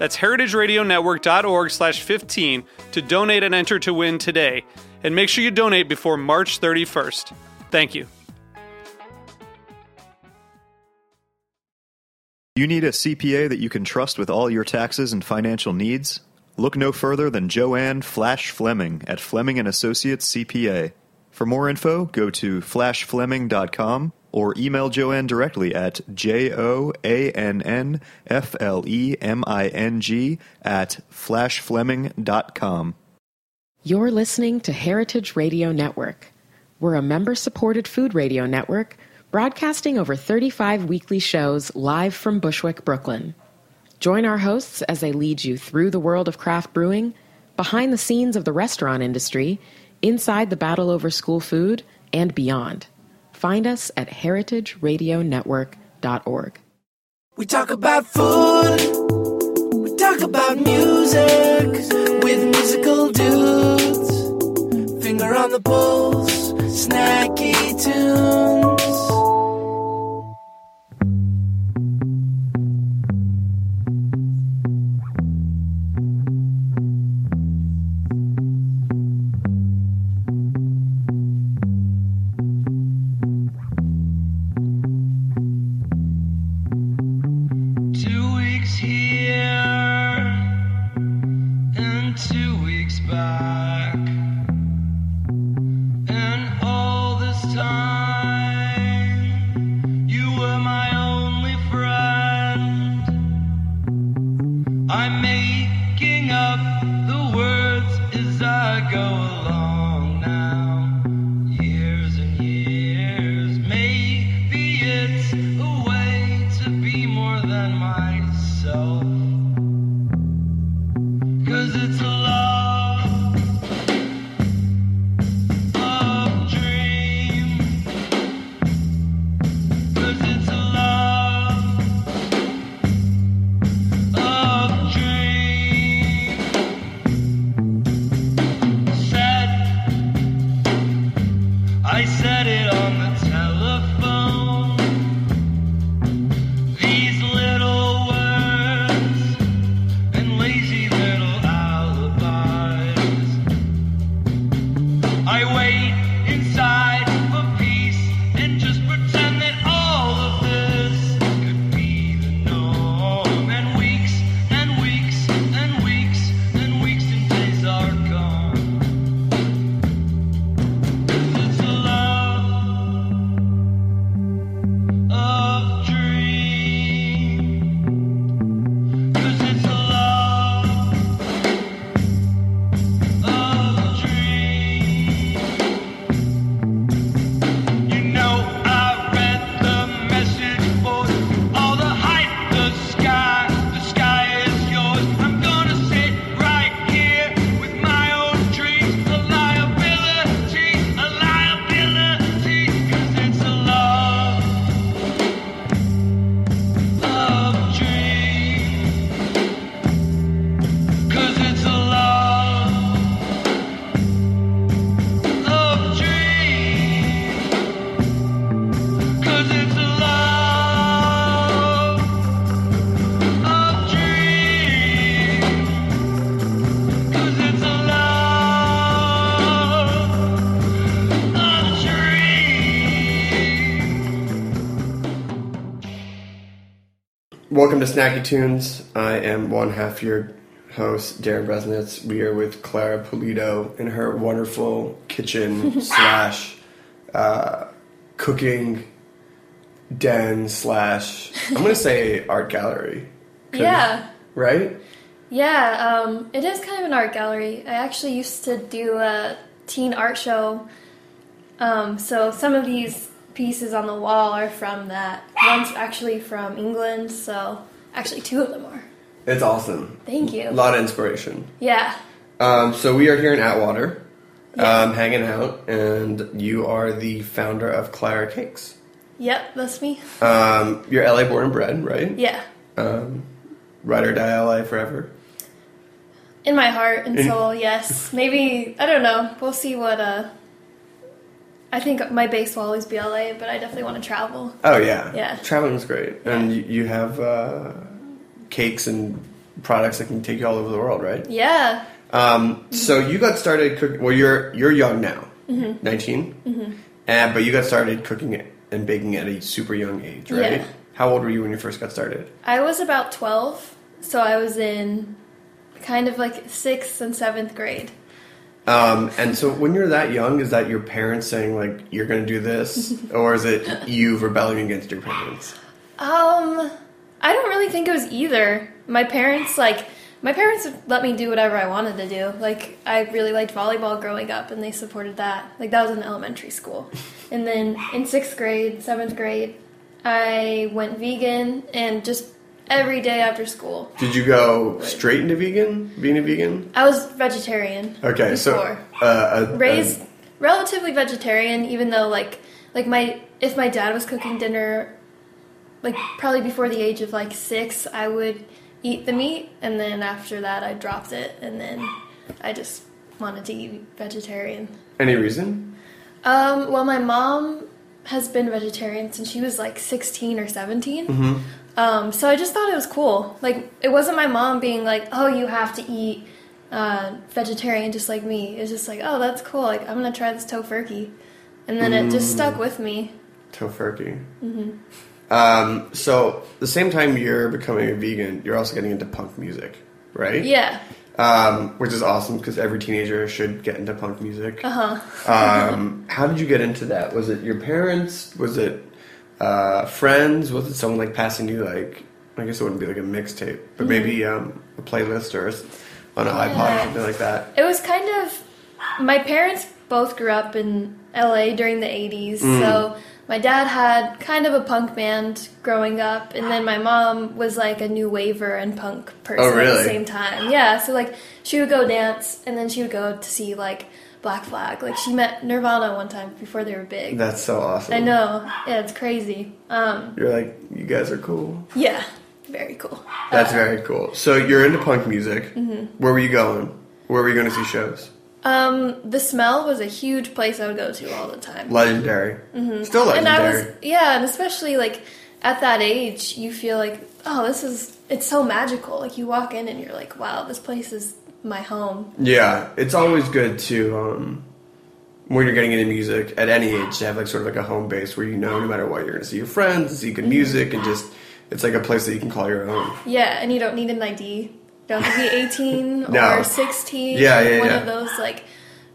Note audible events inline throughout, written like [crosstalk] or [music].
That's heritageradionetwork.org slash 15 to donate and enter to win today. And make sure you donate before March 31st. Thank you. You need a CPA that you can trust with all your taxes and financial needs? Look no further than Joanne Flash Fleming at Fleming and Associates CPA. For more info, go to flashfleming.com or email Joanne directly at J O A N N F L E M I N G at flashfleming.com. You're listening to Heritage Radio Network. We're a member supported food radio network broadcasting over 35 weekly shows live from Bushwick, Brooklyn. Join our hosts as they lead you through the world of craft brewing, behind the scenes of the restaurant industry, inside the battle over school food, and beyond. Find us at heritageradionetwork.org. We talk about food, we talk about music with musical dudes. Finger on the pulse, snacky tunes. Welcome to Snacky Tunes. I am one half your host, Darin Bresnitz. We are with Clara Polito in her wonderful kitchen [laughs] slash uh, cooking den slash I'm gonna say art gallery. Yeah. Right. Yeah, um, it is kind of an art gallery. I actually used to do a teen art show. Um, so some of these pieces on the wall are from that. One's actually from England, so actually two of them are. It's awesome. Thank you. A lot of inspiration. Yeah. Um, so we are here in Atwater, Yeah. um, hanging out, and you are the founder of Clara Cakes. Yep, that's me. Um, you're LA born and bred, right? Yeah. Um, ride or die LA forever. In my heart and soul, yes. Maybe I don't know. We'll see what uh I think my base will always be LA, but I definitely want to travel. Oh yeah, Yeah. Traveling is great, and you, you have uh, cakes and products that can take you all over the world, right? Yeah. Um, so you got started cooking. Well, you're you're young now, Mm-hmm. 19 and but you got started cooking and baking at a super young age, right? Yeah. How old were you when you first got started? I was about 12, so I was in kind of like 6th and 7th grade. Um, and so when you're that young, is that your parents saying like you're going to do this, [laughs] or is it you rebelling against your parents? Um, I don't really think it was either. My parents like my parents let me do whatever I wanted to do. Like I really liked volleyball growing up, and they supported that. Like that was in elementary school, and then in sixth grade, seventh grade, I went vegan, and just every day after school, Did you go straight into vegan, being a vegan? I was vegetarian. Okay, so uh, a, raised relatively vegetarian even though like like my if my dad was cooking dinner like probably before the age of like six i would eat the meat and then after that i dropped it and then i just wanted to eat vegetarian any reason? um, well my mom has been vegetarian since she was like 16 or 17 um, so i just thought it was cool like it wasn't my mom being like oh you have to eat uh, vegetarian just like me it's just like oh that's cool like i'm gonna try this tofurkey and then it just stuck with me Tofurkey. Mm-hmm. Um, so the same time you're becoming a vegan, you're also getting into punk music, right? yeah Um, which is awesome because every teenager should get into punk music. uh-huh Um, how did you get into that? Was it your parents? Was it uh, friends? Was it someone like passing you like? I guess it wouldn't be like a mixtape, but maybe um, a playlist or on an iPod or something like that. It was kind of my parents both grew up in LA during the 80s. So my dad had kind of a punk band growing up and then my mom was like a new waver and punk person Oh, at the same time. Yeah, so like she would go dance and then she would go to see like Black Flag. Like she met Nirvana one time before they were big. That's so awesome. I know. Yeah, it's crazy. Um You're like, you guys are cool. yeah, very cool. That's very cool. So you're into punk music. Mm-hmm. Where were you going? Where were you going to see shows? Um the smell was a huge place I would go to all the time. Legendary. Still Mm-hmm. and I legendary. was yeah, and especially like at that age, you feel like oh, this is it's so magical. Like you walk in and you're like, wow, this place is my home. Yeah, it's always good to um, when you're getting into music at any age to have like sort of like a home base where you know no matter what you're going to see your friends, see good music, and just it's like a place that you can call your own. Yeah, and you don't need an ID. You don't have to be [laughs] 18 No. or 16. Yeah, yeah, One yeah. of those like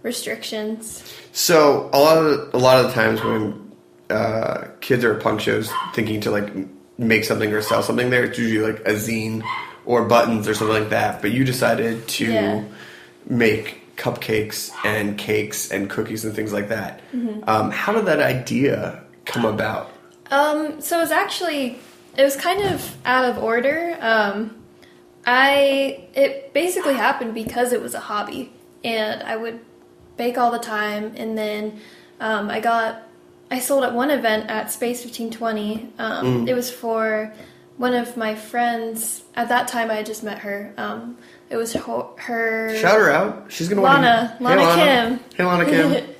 restrictions. So a lot of a lot of the times when uh, kids are at punk shows thinking to like make something or sell something, there it's usually like a zine or buttons or something like that. But you decided to Yeah. make cupcakes and cakes and cookies and things like that. Mm-hmm. Um, how did that idea come about? Um, so it was actually it was kind of out of order. Um, I it basically happened because it was a hobby, and I would bake all the time, and then um, I got I sold at one event at Space fifteen twenty. Um, It was for one of my friends. At that time, I had just met her. Um, it was ho- her. Shout her out. She's gonna Lana. want Lana Hey, Kim. Hey, Lana Kim. [laughs]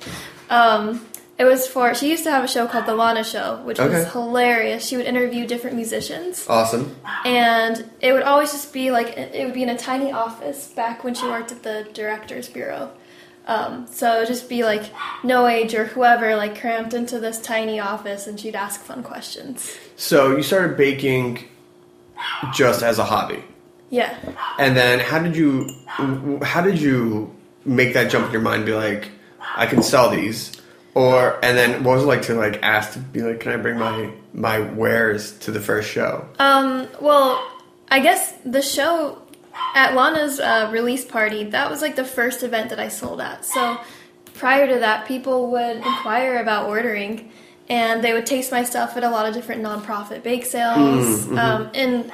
Um, it was for she used to have a show called The Lana Show, which Okay. was hilarious. She would interview different musicians, awesome. and it would always just be like it would be in a tiny office back when she worked at the directors bureau. Um, so just be like no age or whoever like cramped into this tiny office, and she'd ask fun questions. So you started baking just as a hobby. Yeah. And then how did you how did you make that jump in your mind be like I can sell these Or and then what was it like to like ask to be like, can I bring my my wares to the first show? Um, well, I guess the show at Lana's uh, release party, that was like the first event that I sold at. So prior to that, people would inquire about ordering and they would taste my stuff at a lot of different nonprofit bake sales. Um, and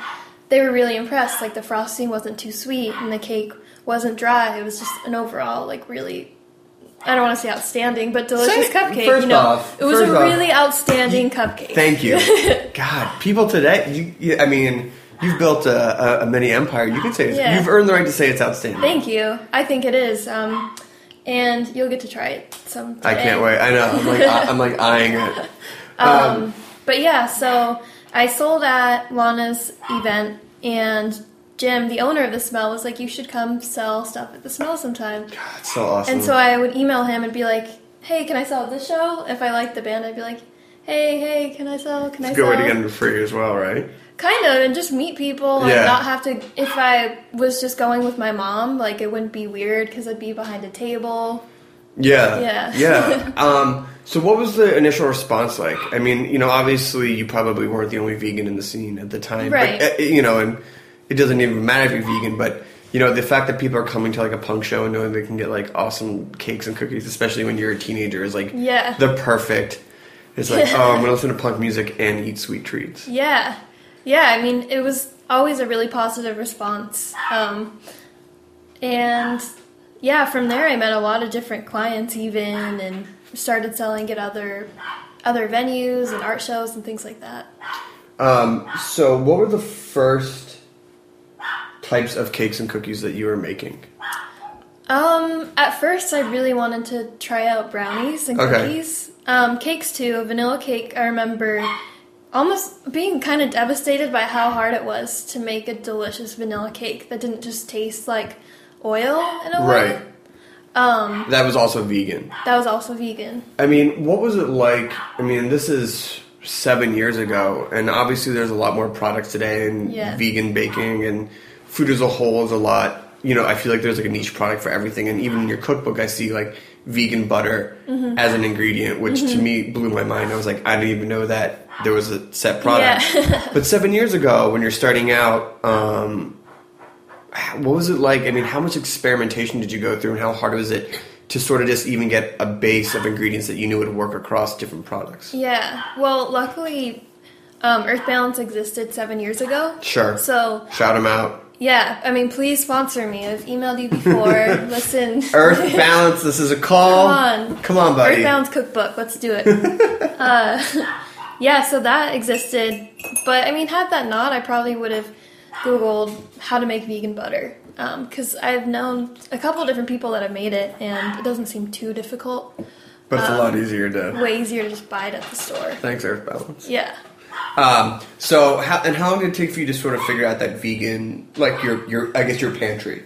they were really impressed. Like the frosting wasn't too sweet and the cake wasn't dry. It was just an overall, like, really. I don't want to say outstanding, but delicious cupcake. first you know, off- it was a off, really outstanding cupcake. Thank you. [laughs] God, people today. You, you, I mean, you've built a, a, a mini empire. You can say it's, Yeah. you've earned the right to say it's outstanding. Thank you. I think it is. Um, and you'll get to try it some. I can't wait. I know. I'm like I, I'm like eyeing it. [laughs] Um, but yeah, so I sold at Lana's event, and Jim, the owner of the Smell, was like, "You should come sell stuff at the Smell sometime." That's so awesome. And so I would email him and be like, "Hey, can I sell at this show?" If I liked the band, I'd be like, "Hey, hey, can I sell? Can I it's a good sell?" way to get them free as well, right? Kind of, and just meet people Yeah. and not have to. If I was just going with my mom, like it wouldn't be weird because I'd be behind a table. Yeah. Yeah. Yeah. [laughs] Um, so what was the initial response like? I mean, you know, obviously you probably weren't the only vegan in the scene at the time. Right. But, uh, you know, and it doesn't even matter if you're vegan, but you know, the fact that people are coming to like a punk show and knowing they can get like awesome cakes and cookies, especially when you're a teenager, is like Yeah. the perfect. It's like, [laughs] oh, I'm gonna listen to punk music and eat sweet treats. Yeah, yeah. I mean, it was always a really positive response, um, and yeah, from there I met a lot of different clients, even, and started selling at other other venues and art shows and things like that. Um, so what were the first types of cakes and cookies that you were making? Um, at first, I really wanted to try out brownies and Okay. cookies. Um, cakes too. A vanilla cake. I remember almost being kind of devastated by how hard it was to make a delicious vanilla cake that didn't just taste like oil in a way. Right. Um, that was also vegan. That was also vegan. I mean, what was it like? I mean, this is seven years ago, and obviously there's a lot more products today, and Yeah. vegan baking and food as a whole is a lot. You know, I feel like there's like a niche product for everything, and even in your cookbook, I see like vegan butter Mm-hmm. as an ingredient, which to me blew my mind. I was like, I didn't even know that there was a set product. Yeah. [laughs] but seven years ago, when you're starting out, um, what was it like? I mean, how much experimentation did you go through, and how hard was it to sort of just even get a base of ingredients that you knew would work across different products? Yeah. Well, luckily, um, Earth Balance existed seven years ago. Sure. So Shout them out. Yeah, I mean, please sponsor me. I've emailed you before. [laughs] Listen. Earth [laughs] Balance, this is a call. Come on. Come on, buddy. Earth Balance cookbook. Let's do it. [laughs] uh, yeah, so that existed, but I mean, had that not, I probably would have googled how to make vegan butter because I've known a couple different people that have made it, and it doesn't seem too difficult. But it's a Um, lot easier to. Way easier to just buy it at the store. Thanks, Earth Balance. Yeah. Um, so, how, and how long did it take for you to sort of figure out that vegan, like your, your, I guess your pantry?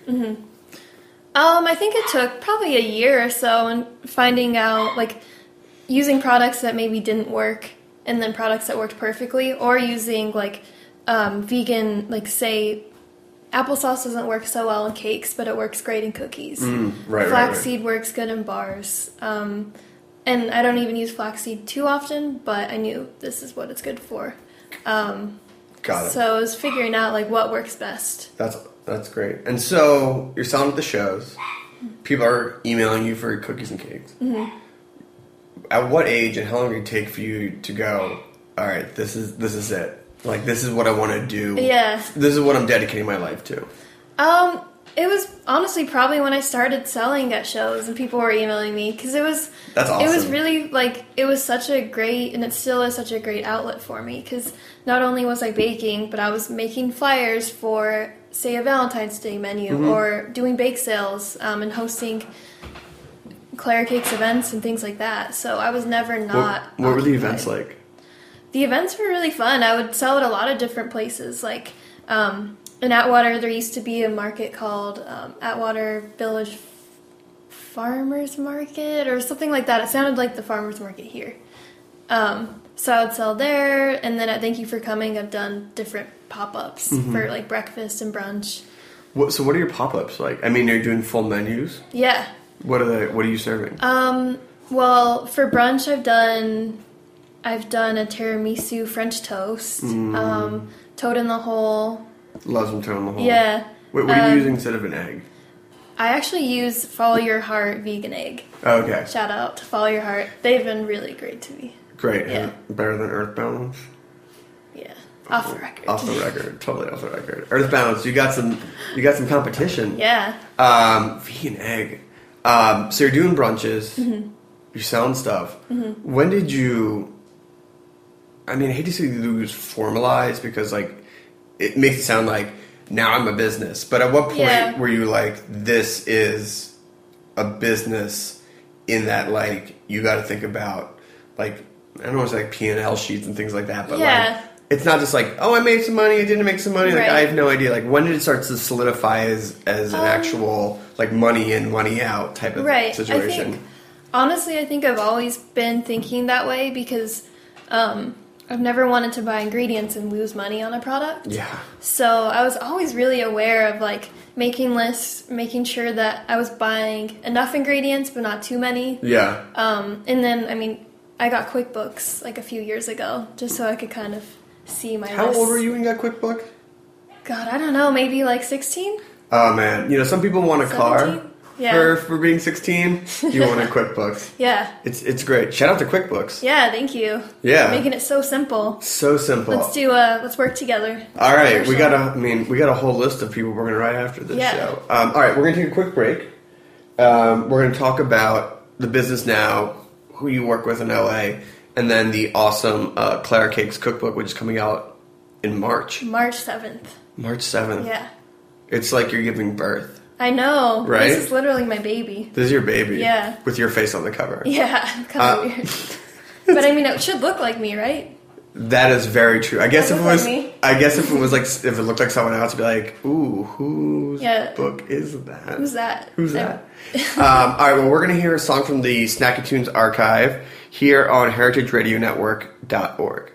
Um, I think it took probably a year or so and finding out like using products that maybe didn't work and then products that worked perfectly, or using like um, vegan, like say applesauce doesn't work so well in cakes, but it works great in cookies. right, right, Flaxseed works good in bars. Um, and I don't even use flaxseed too often, but I knew this is what it's good for. Um, Got it. so I was figuring out like what works best. That's that's great. And so you're selling at the shows. People are emailing you for cookies and cakes. Mm-hmm. At what age and how long did it take for you to go? All right, this is this is it. Like this is what I want to do. Yeah. This is what I'm dedicating my life to. Um, it was honestly probably when I started selling at shows and people were emailing me because it was That's awesome. It was really like it was such a great and it still is such a great outlet for me because not only was I baking but I was making flyers for say a Valentine's Day menu Mm-hmm. or doing bake sales um, and hosting Clara Cakes events and things like that. So I was never not. what were the events like? The events were really fun. I would sell at a lot of different places. Like um, in Atwater, there used to be a market called um, Atwater Village Farmers Market or something like that. It sounded like the farmers market here. Um, so I would sell there, and then at Thank You for Coming, I've done different pop ups for like breakfast and brunch. What, so what are your pop ups like? I mean, you're doing full menus. Yeah. What are they? What are you serving? Um, Well, for brunch, I've done I've done a tiramisu French toast, Mm. um, toad in the hole. Loves them toad in the hole. Yeah, What, what are you Um, using instead of an egg? I actually use Follow Your Heart vegan egg. Oh, okay. Shout out to Follow Your Heart. They've been really great to me. Great. Yeah. Better than Earth Balance? Yeah, off the record. Off the record. Totally off the record. Earth Balance, you got some you got some competition. Yeah. Um, vegan egg. Um, so you're doing brunches. Mm-hmm. You're selling stuff. When did you? I mean, I hate to say lose formalized because like it makes it sound like now I'm a business. But at what point Yeah. were you like, this is a business? In that, like, you got to think about like I don't know, say like P and L sheets and things like that, but Yeah. like it's not just like oh I made some money, I didn't make some money. Like I have no idea. Like when did it start to solidify as as an Um, actual like money in money out type of right. situation? I think honestly, I think I've always been thinking that way because um, I've never wanted to buy ingredients and lose money on a product. yeah, So I was always really aware of like making lists, making sure that I was buying enough ingredients but not too many. yeah. Um, and then I mean, I got QuickBooks like a few years ago just so I could kind of see my. How lists. old were you when you got QuickBook? God, I don't know, maybe like sixteen. Oh man, you know some people want a car 17? Yeah. for for being sixteen. You want a [laughs] QuickBooks. Yeah. It's it's great. Shout out to QuickBooks. Yeah, thank you. Yeah. Making it so simple. So simple. Let's do uh let's work together. All right, we got a. I mean, we got a whole list of people we're going to write after this Yeah. show. Um, all right, we're going to take a quick break. Um, we're going to talk about the business now, who you work with in LA, and then the awesome uh, Clara Cakes cookbook, which is coming out in March, March seventh. March seventh. Yeah. It's like you're giving birth. I know. Right? This is literally my baby. This is your baby. Yeah. With your face on the cover. [laughs] Yeah, kind Uh, of weird. but I mean, it should look like me, right? That is very true. I guess if it was, like me. I guess if it was like, if it looked like someone else, it'd be like, ooh, whose Yeah. book is that? Who's that? Who's that? [laughs] um, all right, well, we're going to hear a song from the Snacky Tunes archive here on heritageradionetwork.org.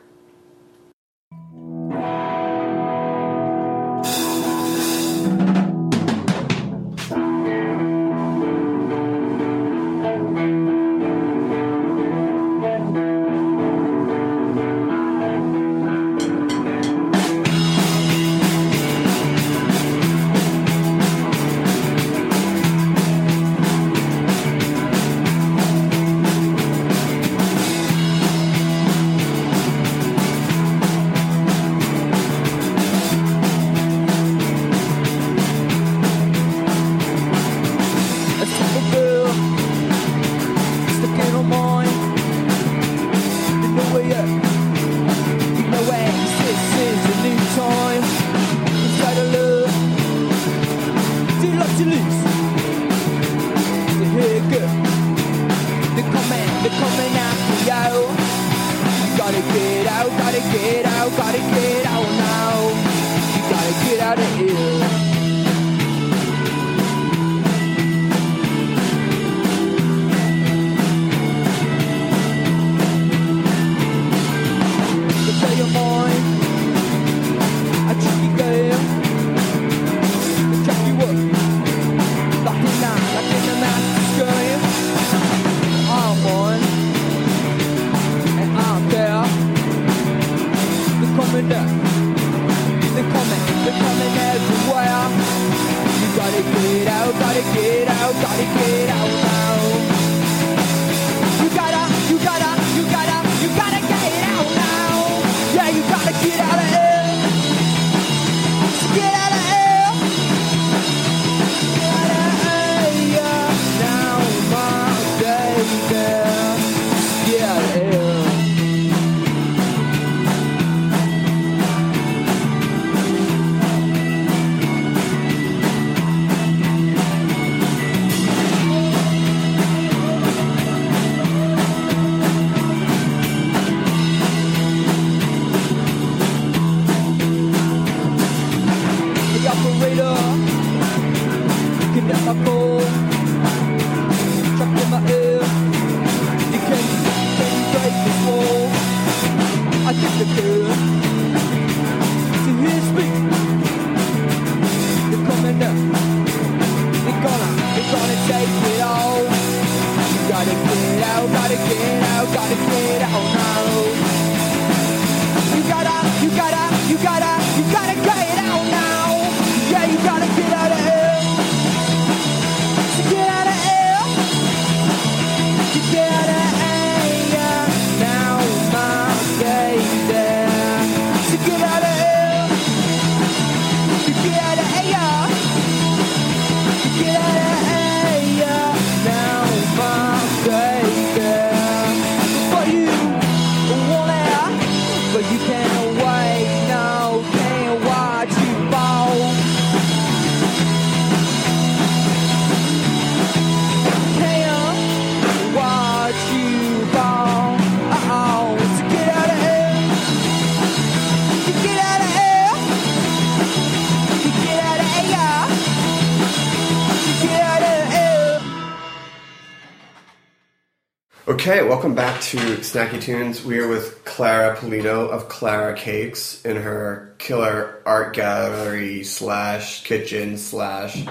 Okay, welcome back to Snacky Tunes. We are with Clara Polito of Clara Cakes in her killer art gallery slash kitchen slash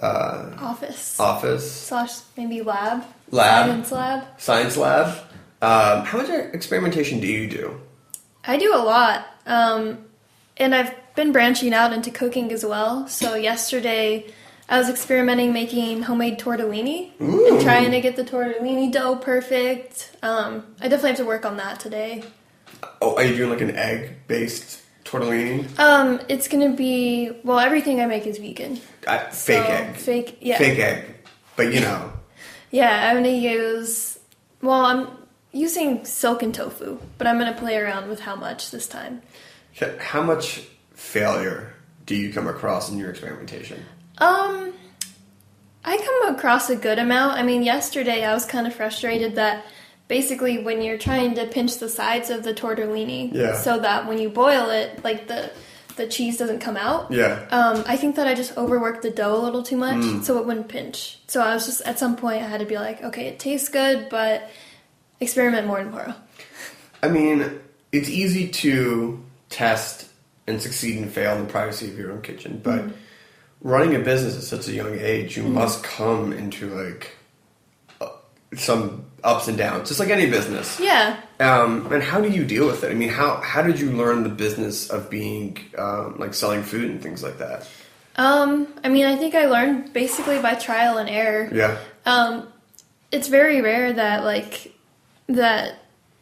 Office. office Slash maybe lab. Lab. Science lab. science lab. Um, how much experimentation do you do? I do a lot. Um, and I've been branching out into cooking as well. So yesterday I was experimenting making homemade tortellini and trying to get the tortellini dough perfect. Um, I definitely have to work on that today. Oh, are you doing like an egg based tortellini? Um, it's gonna be well, everything I make is vegan. Uh, fake So, egg. Fake, yeah. Fake egg. But you know. Yeah, I'm gonna use. Well, I'm using silken tofu, but I'm gonna play around with how much this time. How much failure do you come across in your experimentation? Um, I come across a good amount. I mean, yesterday I was kind of frustrated that basically when you're trying to pinch the sides of the tortellini, Yeah. so that when you boil it, like the the cheese doesn't come out. Yeah. Um, I think that I just overworked the dough a little too much, Mm. so it wouldn't pinch. So I was just at some point I had to be like, okay, it tastes good, but experiment more tomorrow. I mean, it's easy to test and succeed and fail in the privacy of your own kitchen, but Mm-hmm. Running a business at such a young age, you must come into like uh, some ups and downs, just like any business. Yeah. Um, and how do you deal with it? I mean, how how did you learn the business of being um, like selling food and things like that? Um, I mean, I think I learned basically by trial and error. Yeah, Um, it's very rare that like that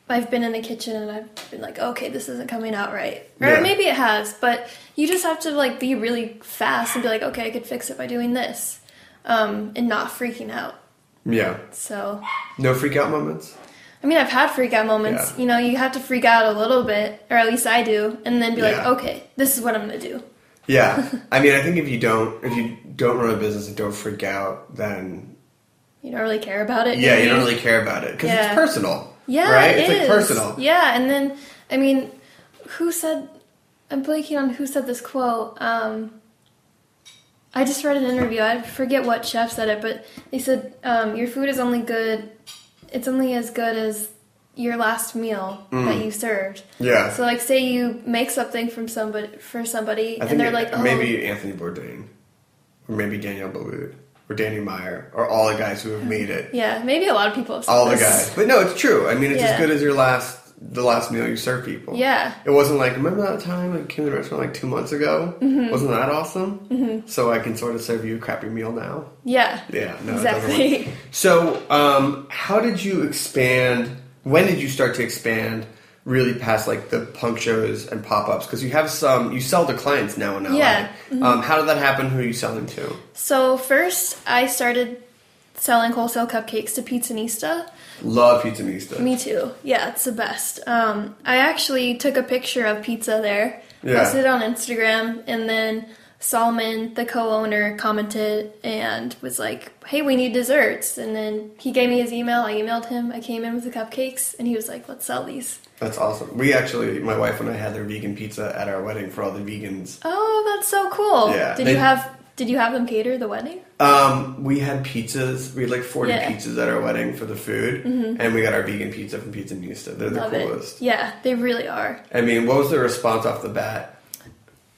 I've been in the kitchen and I've been like, okay, this isn't coming out right, or Yeah. maybe it has, but you just have to like be really fast and be like, okay, I could fix it by doing this, um, and not freaking out. yeah. So, No freak out moments. I mean, I've had freak out moments. Yeah. You know, you have to freak out a little bit, or at least I do, and then be like, okay, this is what I'm gonna do. Yeah, [laughs] I mean, I think if you don't if you don't run a business and don't freak out, then You don't really care about it. yeah, you you? don't really care about it because Yeah. it's personal. Yeah, right. it it's like personal. Yeah, and then I mean, who said? I'm blanking on who said this quote. Um, I just read an interview. I forget what chef said it, but they said um, your food is only good. It's only as good as your last meal that you served. Mm. Yeah. So like, say you make something from somebody for somebody, and they're it- like, oh, maybe Anthony Bourdain, or maybe Daniel Boulud, or Danny Meyer, or all the guys who have made it. yeah, maybe a lot of people have said All the guys, but no, it's true. I mean, it's as good as your last the last meal you serve people. Yeah. It wasn't like remember that time I came to the restaurant like two months ago. Mm-hmm. Wasn't that awesome? So I can sort of serve you a crappy meal now. Yeah. Yeah, no, it doesn't work. exactly. So, um, how did you expand? When did you start to expand really past like the punk shows and pop ups? Because you have some, you sell to clients now in LA. Yeah. Mm-hmm. Um, how did that happen? Who are you selling to? So first, I started selling wholesale cupcakes to Pizzanista. Love Pizzanista. Me too. Yeah, it's the best. Um, I actually took a picture of pizza there, Yeah. posted it on Instagram, and then Solomon, the co-owner, commented and was like, "Hey, we need desserts." And then he gave me his email. I emailed him. I came in with the cupcakes, and he was like, "Let's sell these." That's awesome. We actually, my wife and I had their vegan pizza at our wedding for all the vegans. Oh, that's so cool. Yeah, Did they- you have Did you have them cater the wedding? Um, we had pizzas. We had like 40 Yeah. Mm-hmm. pizzas at our wedding for the food. And we got our vegan pizza from Pizzanista. They're the Love coolest. it. Yeah, they really are. I mean, what was the response off the bat?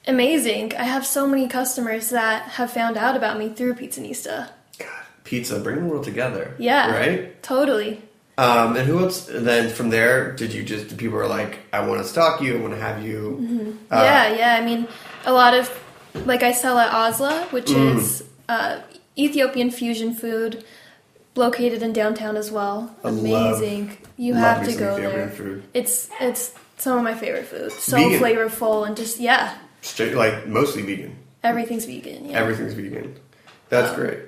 Amazing. I have so many customers that have found out about me through Pizzanista. God, pizza, bring the world together. Yeah. Right. Totally. Um, and who else? And then from there, did you just people were like, I want to stalk you, I want to have you. Uh, yeah, yeah. I mean, a lot of like I sell at Azla, which Mm. is uh, Ethiopian fusion food, located in downtown as well. I love- Amazing. you have to go Ethiopian there. food. It's it's some of my favorite food. So Vegan. flavorful and just yeah, Straight, like mostly vegan. everything's vegan. Yeah. Everything's vegan. That's great.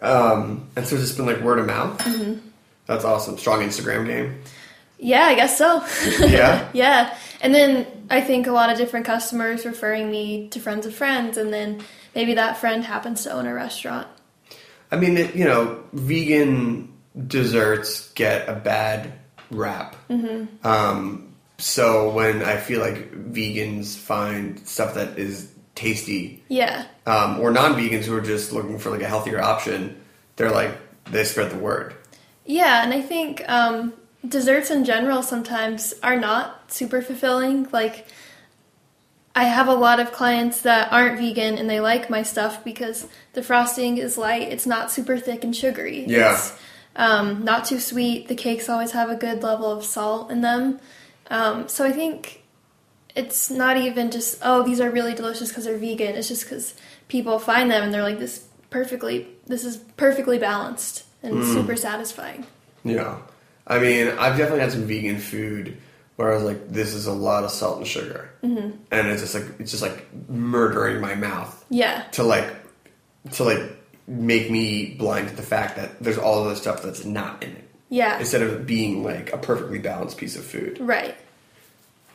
Um, and so it's just been like word of mouth. Mm-hmm. That's awesome. Strong Instagram game. Yeah, I guess so. [laughs] Yeah. yeah. And then I think a lot of different customers referring me to friends of friends, and then maybe that friend happens to own a restaurant. I mean, it, you know, vegan desserts get a bad rap. Mm-hmm. Um, so when I feel like vegans find stuff that is tasty, Yeah. um, or non-vegans who are just looking for like a healthier option, they're like they spread the word. Yeah, and I think um, desserts in general sometimes are not super fulfilling. Like, I have a lot of clients that aren't vegan and they like my stuff because the frosting is light. It's not super thick and sugary. Yeah. It's um, not too sweet. The cakes always have a good level of salt in them. Um, so I think it's not even just, oh, these are really delicious because they're vegan. It's just because people find them and they're like, this perfectly, this is perfectly balanced and super satisfying. Yeah. I mean, I've definitely had some vegan food where I was like, this is a lot of salt and sugar. Mm-hmm. And it's just like, it's just like murdering my mouth Yeah. to like, to like make me blind to the fact that there's all of this stuff that's not in it. Yeah. Instead of being like a perfectly balanced piece of food. Right.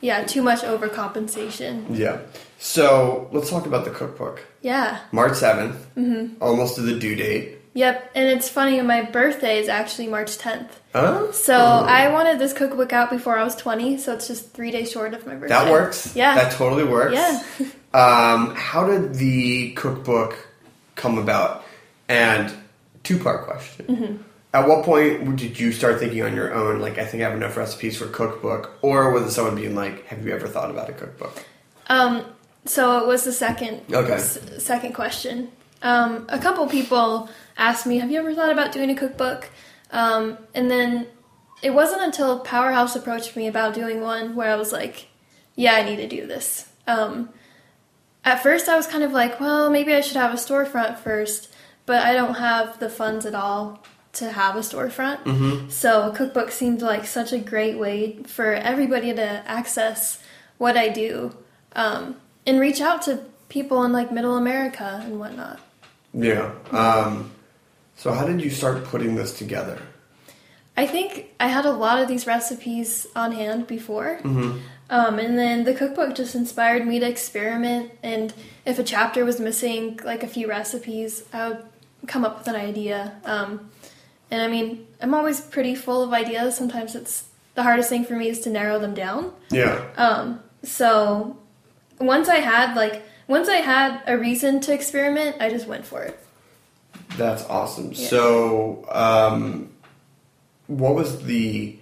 Yeah, too much overcompensation. Yeah. So let's talk about the cookbook. Yeah. March 7th, mm-hmm. almost to the due date. Yep. And it's funny, my birthday is actually March 10th. Huh? So I wanted this cookbook out before I was 20, so it's just three days short of my birthday. That works. Yeah. That totally works. Yeah. [laughs] Um, how did the cookbook come about? And two part question. Mm-hmm. At what point did you start thinking on your own, like, I think I have enough recipes for a cookbook? Or was it someone being like, have you ever thought about a cookbook? Um, so it was the second Okay. s- second question. Um, a couple people asked me, "Have you ever thought about doing a cookbook?" Um, and then it wasn't until Powerhouse approached me about doing one where I was like, "Yeah, I need to do this." Um, at first, I was kind of like, "Well, maybe I should have a storefront first, but I don't have the funds at all to have a storefront. So a cookbook seemed like such a great way for everybody to access what I do um, and reach out to people in like middle America and whatnot. Yeah. Um, so how did you start putting this together? I think I had a lot of these recipes on hand before. Um, and then the cookbook just inspired me to experiment. And if a chapter was missing like a few recipes, I would come up with an idea. Um, and I mean, I'm always pretty full of ideas. Sometimes it's the hardest thing for me is to narrow them down. Yeah. Um, so once I had like once I had a reason to experiment, I just went for it. That's awesome. Yeah. So, um, what was the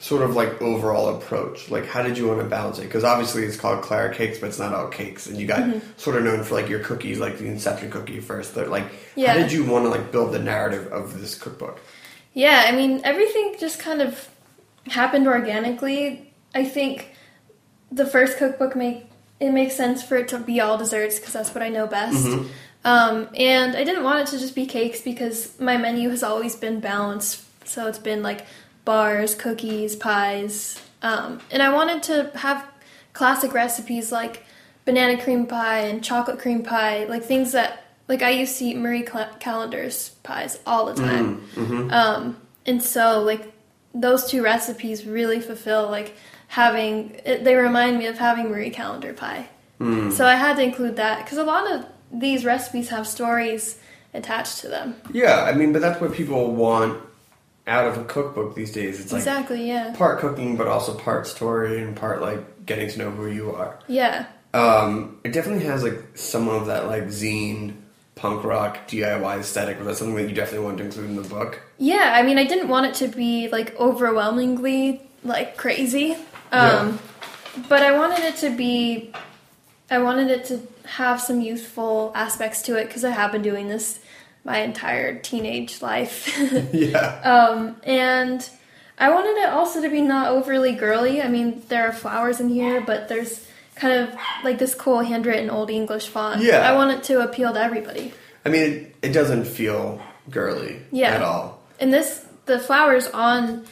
sort of like overall approach? Like, how did you want to balance it? Because obviously it's called Clara Cakes, but it's not all cakes. And you got Mm-hmm. sort of known for like your cookies, like the Inception cookie first. But like, Yeah. how did you want to like build the narrative of this cookbook? Yeah, I mean, everything just kind of happened organically. I think the first cookbook make it makes sense for it to be all desserts because that's what I know best. Um, and I didn't want it to just be cakes because my menu has always been balanced. So it's been like bars, cookies, pies, um, and I wanted to have classic recipes like banana cream pie and chocolate cream pie, like things that like I used to eat Marie Cal- Callender's pies all the time. Um, and so like those two recipes really fulfill like having it, they remind me of having Marie Callender pie. So I had to include that because a lot of these recipes have stories attached to them. Yeah, I mean, but that's what people want out of a cookbook these days. It's like exactly. Yeah. part cooking, but also part story and part like getting to know who you are. Yeah. Um, it definitely has like some of that like zine, punk rock, DIY aesthetic. Was that something that you definitely wanted to include in the book? Yeah, I mean, I didn't want it to be like overwhelmingly like crazy, um, but I wanted it to be. I wanted it to have some youthful aspects to it because I have been doing this my entire teenage life. [laughs] Yeah. um, and I wanted it also to be not overly girly. I mean, there are flowers in here, but there's kind of like this cool handwritten Old English font. Yeah. I want it to appeal to everybody. I mean, it, it doesn't feel girly Yeah. at all. And this, the flowers on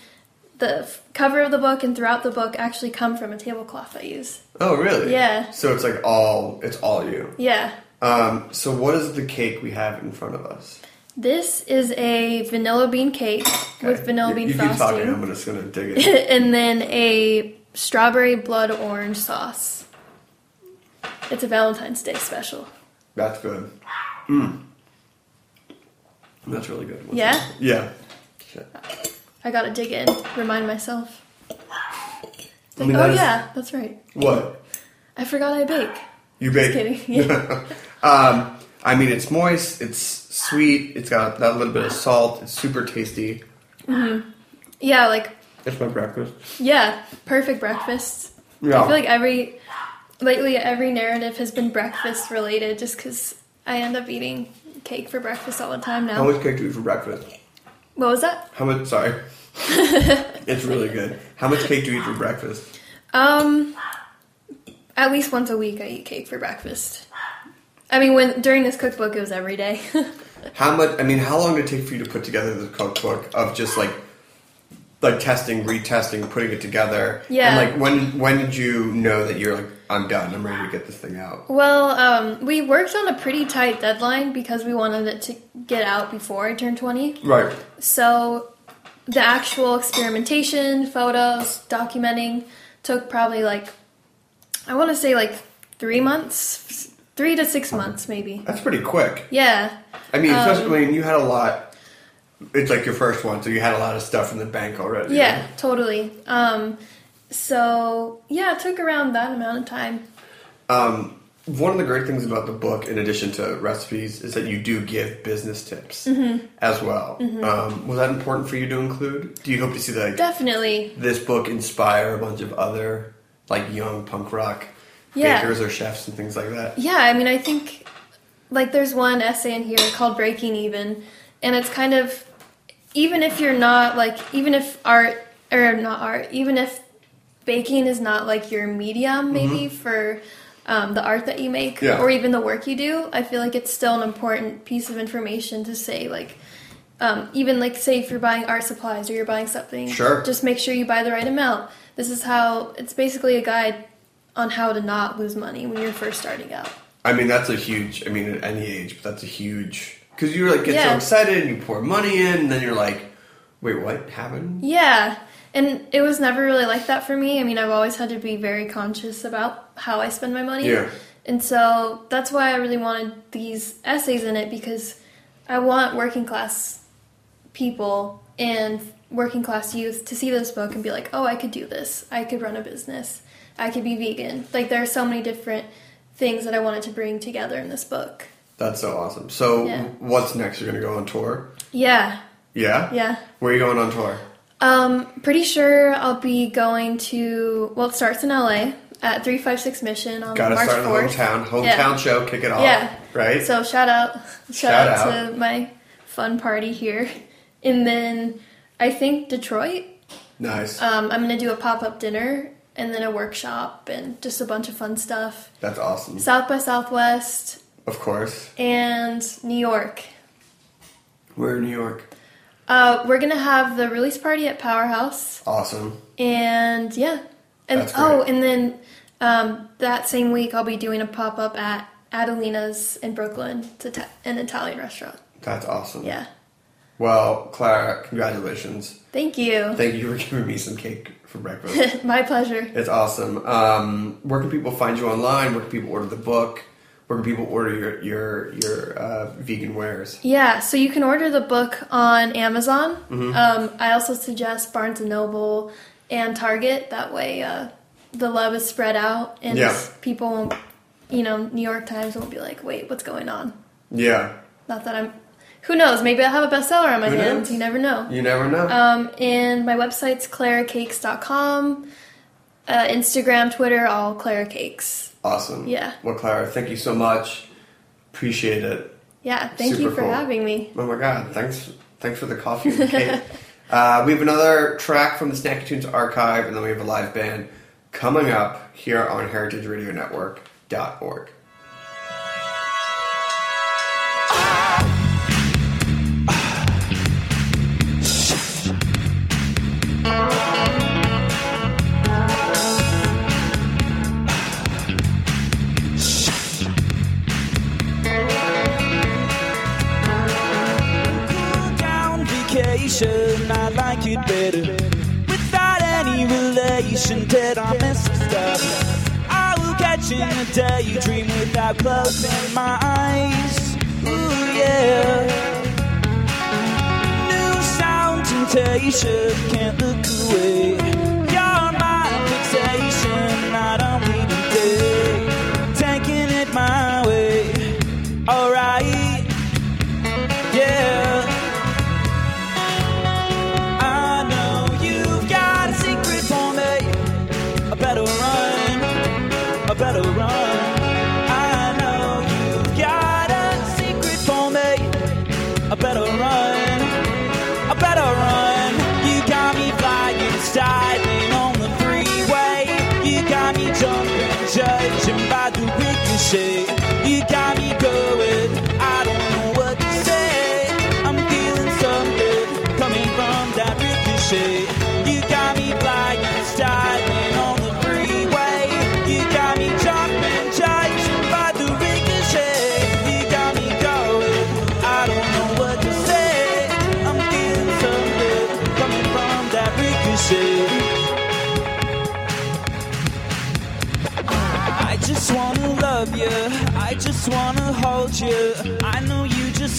the f- cover of the book and throughout the book actually come from a tablecloth I use. Oh, really? Yeah. So it's like all it's all you. Yeah. Um, so what is the cake we have in front of us? This is a vanilla bean cake with Okay. vanilla you, bean you keep talking. I'm frosting. just gonna dig [laughs] it. and then a strawberry blood orange sauce. It's a Valentine's Day special. That's good. Mm. That's really good. What's Yeah? that? Yeah. Shit. I gotta dig in, remind myself. I mean, oh that is- yeah, that's right. What? I forgot I bake. You bake? kidding. [laughs] Yeah. um, I mean, it's moist. It's sweet. It's got that little bit of salt. It's super tasty. Yeah, like It's my breakfast. yeah, perfect breakfast. Yeah. I feel like every lately every narrative has been breakfast related, just because I end up eating cake for breakfast all the time now. How now. much cake do you eat for breakfast? What was that? How much? Sorry. [laughs] it's really good. How much cake do you eat for breakfast? Um, at least once a week I eat cake for breakfast. I mean, when during this cookbook it was every day. [laughs] How much? I mean, how long did it take for you to put together the cookbook of just like, like testing, retesting, putting it together? Yeah. And like, when when did you know that you're like, I'm done. I'm ready to get this thing out. well, um, we worked on a pretty tight deadline because we wanted it to get out before I turned twenty. Right. So the actual experimentation, photos, documenting took probably like I want to say like three months, three to six months maybe. That's pretty quick. Yeah, I mean, Um, especially when you had a lot. It's like your first one, so you had a lot of stuff in the bank already. yeah, totally. Um, so yeah, it took around that amount of time. Um, one of the great things about the book, in addition to recipes, is that you do give business tips Mm-hmm. as well. Um, was that important for you to include? Do you hope to see like Definitely. this book inspire a bunch of other like young punk rock Yeah. bakers or chefs and things like that? Yeah, I mean, I think like there's one essay in here called Breaking Even, and it's kind of even if you're not like even if art or not art, even if baking is not like your medium maybe for um, the art that you make Yeah. or even the work you do, I feel like it's still an important piece of information to say like. Um, even like say if you're buying art supplies or you're buying something, Sure. just make sure you buy the right amount. This is how it's basically a guide on how to not lose money when you're first starting out. I mean, that's a huge. I mean, at any age, but that's a huge because you like get so excited and you pour money in, and then you're like, "Wait, what happened?" Yeah, and it was never really like that for me. I mean, I've always had to be very conscious about how I spend my money. Yeah. And so that's why I really wanted these essays in it because I want working class people and working class youth to see this book and be like, oh, I could do this. I could run a business. I could be vegan. Like, there are so many different things that I wanted to bring together in this book. That's so awesome. So, Yeah. what's next? You're gonna go on tour? Yeah, Yeah. yeah. Where are you going on tour? Um, pretty sure I'll be going to. Well, it starts in LA at three five six Mission on Got to March start in hometown. Hometown Yeah. show. Kick it off. Yeah. Right. So shout out, shout, Shout out, out. to my fun party here, and then I think Detroit. nice. Um, I'm gonna do a pop up dinner and then a workshop and just a bunch of fun stuff. That's awesome. South by Southwest Of course. and New York. We're in New York. Uh, we're gonna have the release party at Powerhouse. Awesome. And yeah. And oh, and then um, that same week I'll be doing a pop up at Adelina's in Brooklyn. It's a ta- an Italian restaurant. That's awesome. Yeah. Well, Clara, congratulations. Thank you. Thank you for giving me some cake for breakfast. [laughs] My pleasure. it's awesome. Um, where can people find you online? Where can people order the book? Where can people order your your your uh, vegan wares? Yeah, so you can order the book on Amazon. Mm-hmm. Um, I also suggest Barnes and Noble and Target. That way, uh, the love is spread out, and Yeah. people won't, you know, New York Times won't be like, "Wait, what's going on?" Yeah. Not that I'm who knows? Maybe I'll have a bestseller on my who hands. Knows? You never know. You never know. Um, and my website's claracakes.com. Uh, Instagram, Twitter, all Clara Cakes. Awesome. Yeah. Well, Clara, thank you so much. Appreciate it. Yeah, thank Super you for cool. having me. Oh my God, thanks, thanks for the coffee and [laughs] cake. uh, we have another track from the Snacky Tunes archive, and then we have a live band coming up here on heritageradionetwork.org. sensation. I like it better without any relation. Did I miss it up. I will catch in a daydream without closing my eyes. Ooh yeah. New sound temptation. Can't look away. You're my fixation. I don't.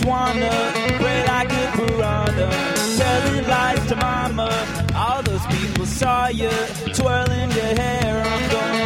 Botswana, where I get piranha. Telling lies to mama, all those people saw you twirling your hair. I'm going.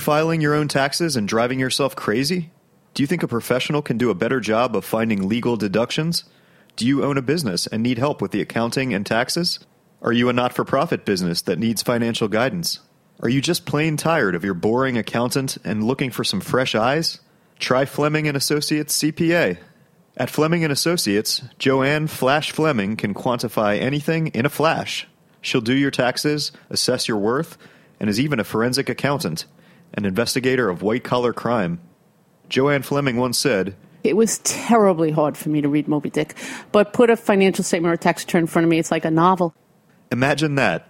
you filing your own taxes and driving yourself crazy? Do you think a professional can do a better job of finding legal deductions? Do you own a business and need help with the accounting and taxes? Are you a not for profit business that needs financial guidance? Are you just plain tired of your boring accountant and looking for some fresh eyes? Try Fleming and Associates CPA. At Fleming and Associates, Joanne Flash Fleming can quantify anything in a flash. She'll do your taxes, assess your worth, and is even a forensic accountant an investigator of white collar crime. Joanne Fleming once said, It was terribly hard for me to read Moby Dick, but put a financial statement or a tax return in front of me, it's like a novel. Imagine that.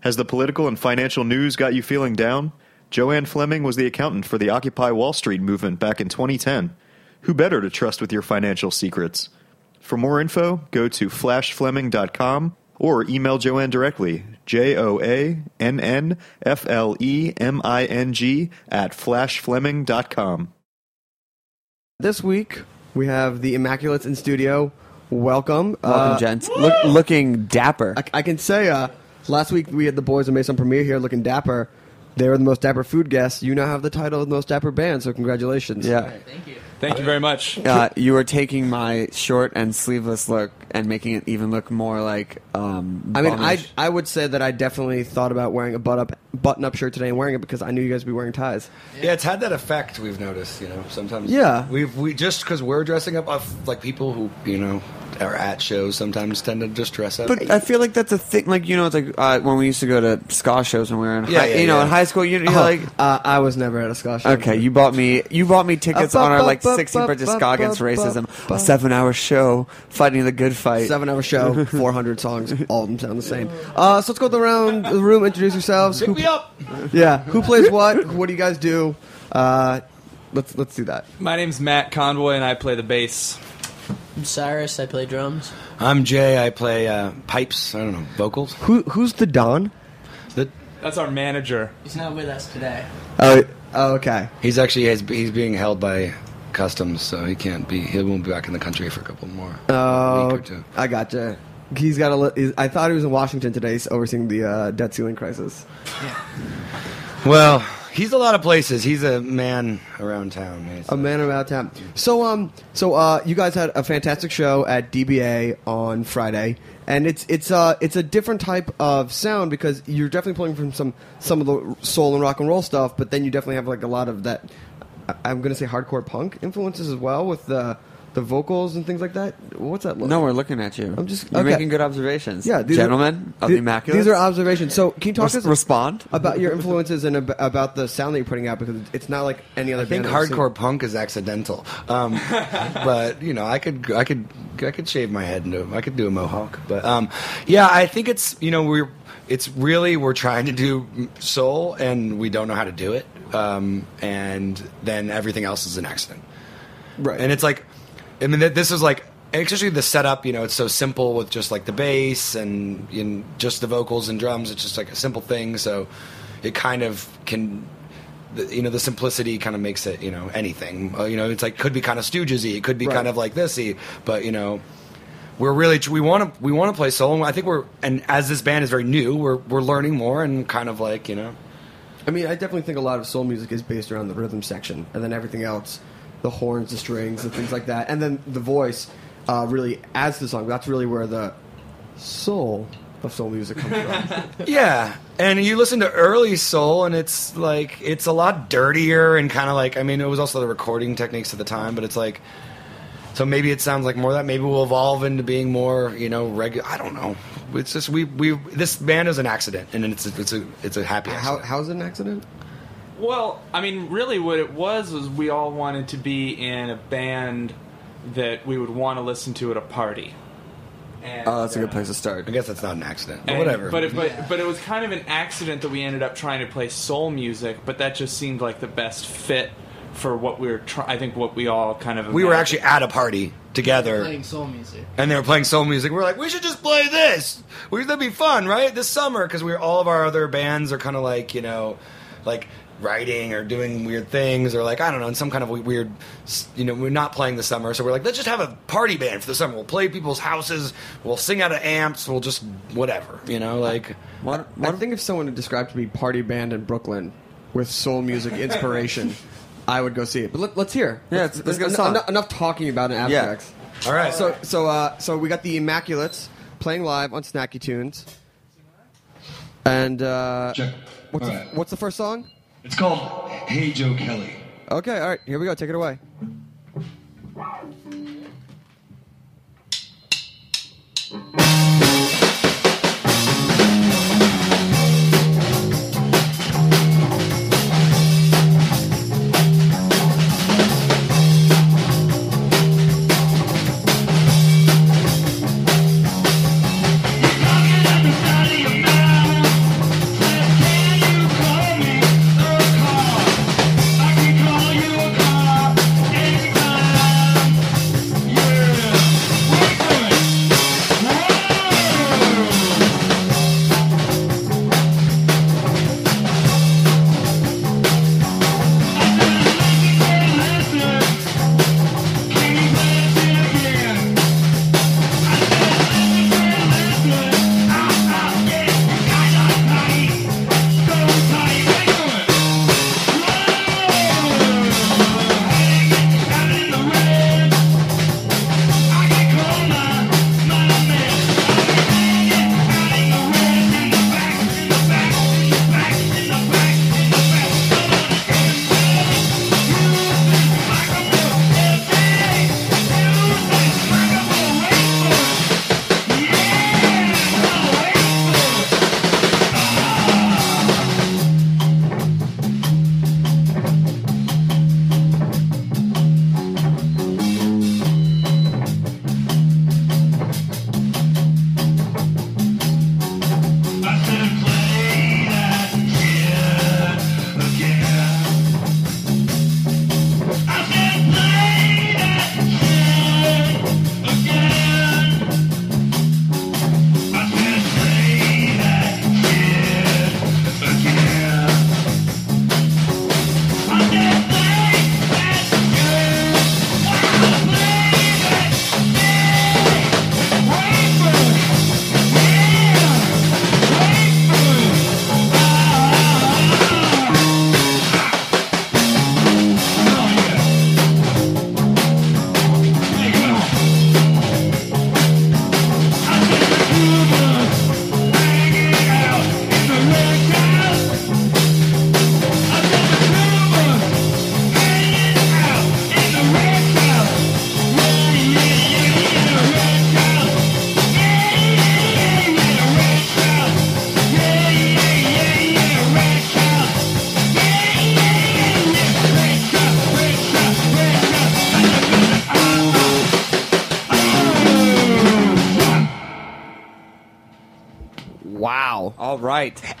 Has the political and financial news got you feeling down? Joanne Fleming was the accountant for the Occupy Wall Street movement back in 2010. Who better to trust with your financial secrets? For more info, go to flashfleming.com or email Joanne directly, J O A N N F L E M I N G, at flashfleming.com. This week we have the Immaculates in studio. Welcome, Welcome, Uh, gents. Look, looking dapper. I, I can say, uh, last week we had the boys of Maison Premiere here looking dapper. They were the most dapper food guests. You now have the title of the most dapper band, so congratulations. Yeah. Thank you very much. Uh, you are taking my short and sleeveless look and making it even look more like. Um, I mean, I bummish. I would say that I definitely thought about wearing a butt up button up shirt today and wearing it because I knew you guys would be wearing ties. Yeah, it's had that effect. We've noticed, you know, sometimes. Yeah. we've we just because we're dressing up of like people who you know are at shows sometimes tend to just dress up. But I feel like that's a thing. Like you know, it's like uh, when we used to go to ska shows when we were in Yeah, high, yeah, you know yeah. in high school. You, you're Oh, like, uh, I was never at a Scotch. show. okay, you bought me you bought me tickets Uh, on our like bu- bu- 16 birthday bu- ska against racism, a seven hour show fighting the good fight. Seven hour show, [laughs] 400 songs, all of them sound the same. Uh, so let's go around the room, introduce yourselves. Pick Who, me up. yeah, who plays what? What do you guys do? Uh, let's let's do that. My name's Matt Convoy, and I play the bass. I'm Cyrus. I play drums. I'm Jay. I play uh, pipes. I don't know vocals. Who who's the Don? The, That's our manager. He's not with us today. Oh, oh, okay. he's actually he's, he's being held by customs, so he can't be. He won't be back in the country for a couple more. Oh. I gotcha. He's got a. li- I thought he was in Washington today, overseeing the uh, debt ceiling crisis. Yeah. Well, he's a lot of places. He's a man around town. He's- A man about town. So um, so uh, you guys had a fantastic show at DBA on Friday, and it's it's uh it's a different type of sound because you're definitely pulling from some some of the soul and rock and roll stuff, but then you definitely have like a lot of that. I- I'm gonna say hardcore punk influences as well with the the vocals and things like that. What's that? Look? no, we're looking at you. I'm just- You're okay. making good observations. Yeah, these are- gentlemen of the- the immaculate. These are observations. So can you talk Res- to us respond about your [laughs] influences and ab- about the sound that you're putting out because it's not like any other. I think band I've seen. hardcore punk is accidental, um, [laughs] but you know, I could, I could, I could shave my head into, I could do a mohawk, but um, yeah, I think it's, you know, we're, it's really we're trying to do soul and we don't know how to do it, um, and then everything else is an accident, Right. and it's like, I mean, this is like. Especially the setup, you know, it's so simple with just like the bass and, and just the vocals and drums. It's just like a simple thing, so it kind of can you know the simplicity kind of makes it you know anything uh, you know it's like could be kind of stoogesy it could be Right. kind of like thisy but you know we're really we want to we want to play solo. I think we're and as this band is very new we're we're learning more and kind of like you know I mean, I definitely think a lot of soul music is based around the rhythm section, and then everything else, the horns, the strings, and things like that, and then the voice uh, really adds to the song. That's really where the soul of soul music comes from. [laughs] yeah and you listen to early soul and it's like it's a lot dirtier and kind of like I mean it was also the recording techniques at the time but it's like so maybe it sounds like more of that maybe we'll evolve into being more you know regular I don't know it's just we we this band is an accident and it's a, it's a it's a happy accident. How, how's it an accident? Well, I mean, really, what it was was we all wanted to be in a band that we would want to listen to at a party. And, Oh, that's a good uh, place to start. I guess that's not an accident, but and- whatever. But it, but but it was kind of an accident that we ended up trying to play soul music, but that just seemed like the best fit for what we were trying. I think what we all kind of we were actually at a party together, Playing soul music. and they were playing soul music. We were like, we should just play this. We that'd be fun, right? This summer, because we are all of our other bands are kind of like you know, like writing or doing weird things or like I don't know, in some kind of weird, you know, we're not playing the summer, so we're like, let's just have a party band for the summer. We'll play people's houses. We'll sing out of amps. We'll just whatever, you know, like. What, I think if someone had described to me party band in Brooklyn with soul music inspiration, [laughs] I would go see it. But let, let's hear. Yeah, let's- let's get a song. Enough, enough talking about an Yeah. abstracts. All right. So so uh, so we got the Immaculates playing live on Snacky Tunes. And uh, what's, All the, what's the first song? It's called Hey Joe Kelly. Okay, all right, here we go. Take it away. [laughs]